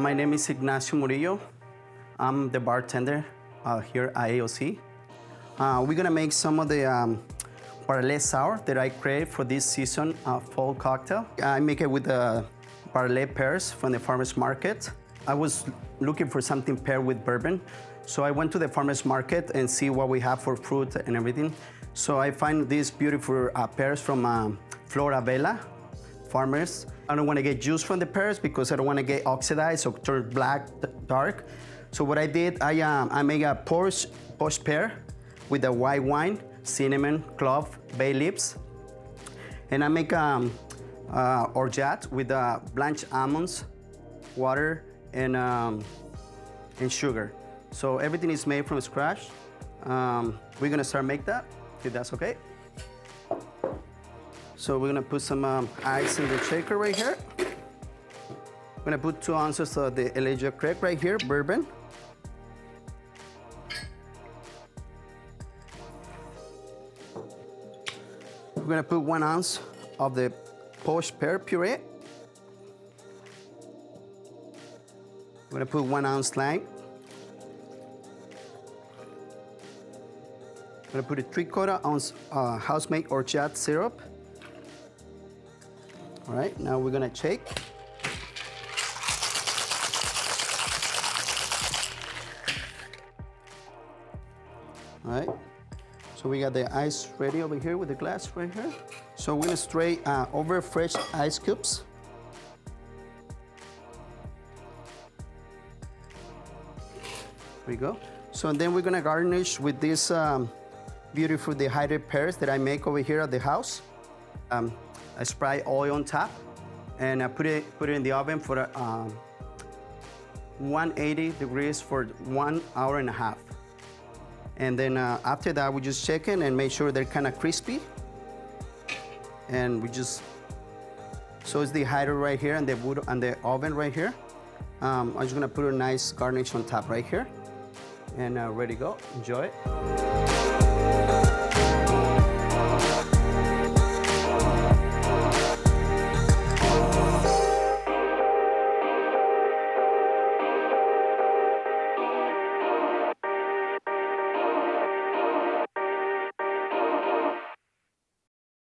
My name is Ignacio Murillo. I'm the bartender uh, here at AOC. Uh, we're gonna make some of the um, Bartlett Sour that I created for this season uh, fall cocktail. I make it with the Bartlett pears from the farmer's market. I was looking for something paired with bourbon, so I went to the farmer's market and see what we have for fruit and everything. So I find these beautiful uh, pears from um, Flora Bella farmers. I don't want to get juice from the pears because I don't want to get oxidized or turn black, dark. So what I did, I, um, I made a posh, posh pear with a white wine, cinnamon, clove, bay leaves. And I make um, uh, orgeat with uh, blanched almonds, water, and, um, and sugar. So everything is made from scratch. Um, we're gonna start make that, if that's okay. So we're gonna put some um, ice in the shaker right here. I'm gonna put two ounces of the Elijah Craig right here, bourbon. We're gonna put one ounce of the poached pear puree. We're gonna put one ounce lime. I'm gonna put a three quarter ounce uh, house-made orgeat syrup. All right, now we're gonna shake. All right, so we got the ice ready over here with the glass right here. So we're gonna spray uh, over fresh ice cubes. There we go. So then we're gonna garnish with these um, beautiful dehydrated pears that I make over here at the house. Um, I spray oil on top and I put it, put it in the oven for um, 180 degrees for one hour and a half. And then uh, after that, we just check it and make sure they're kind of crispy. And we just, so it's dehydrated right here and the wood and the oven right here. Um, I'm just gonna put a nice garnish on top right here. And uh, ready to go, enjoy it.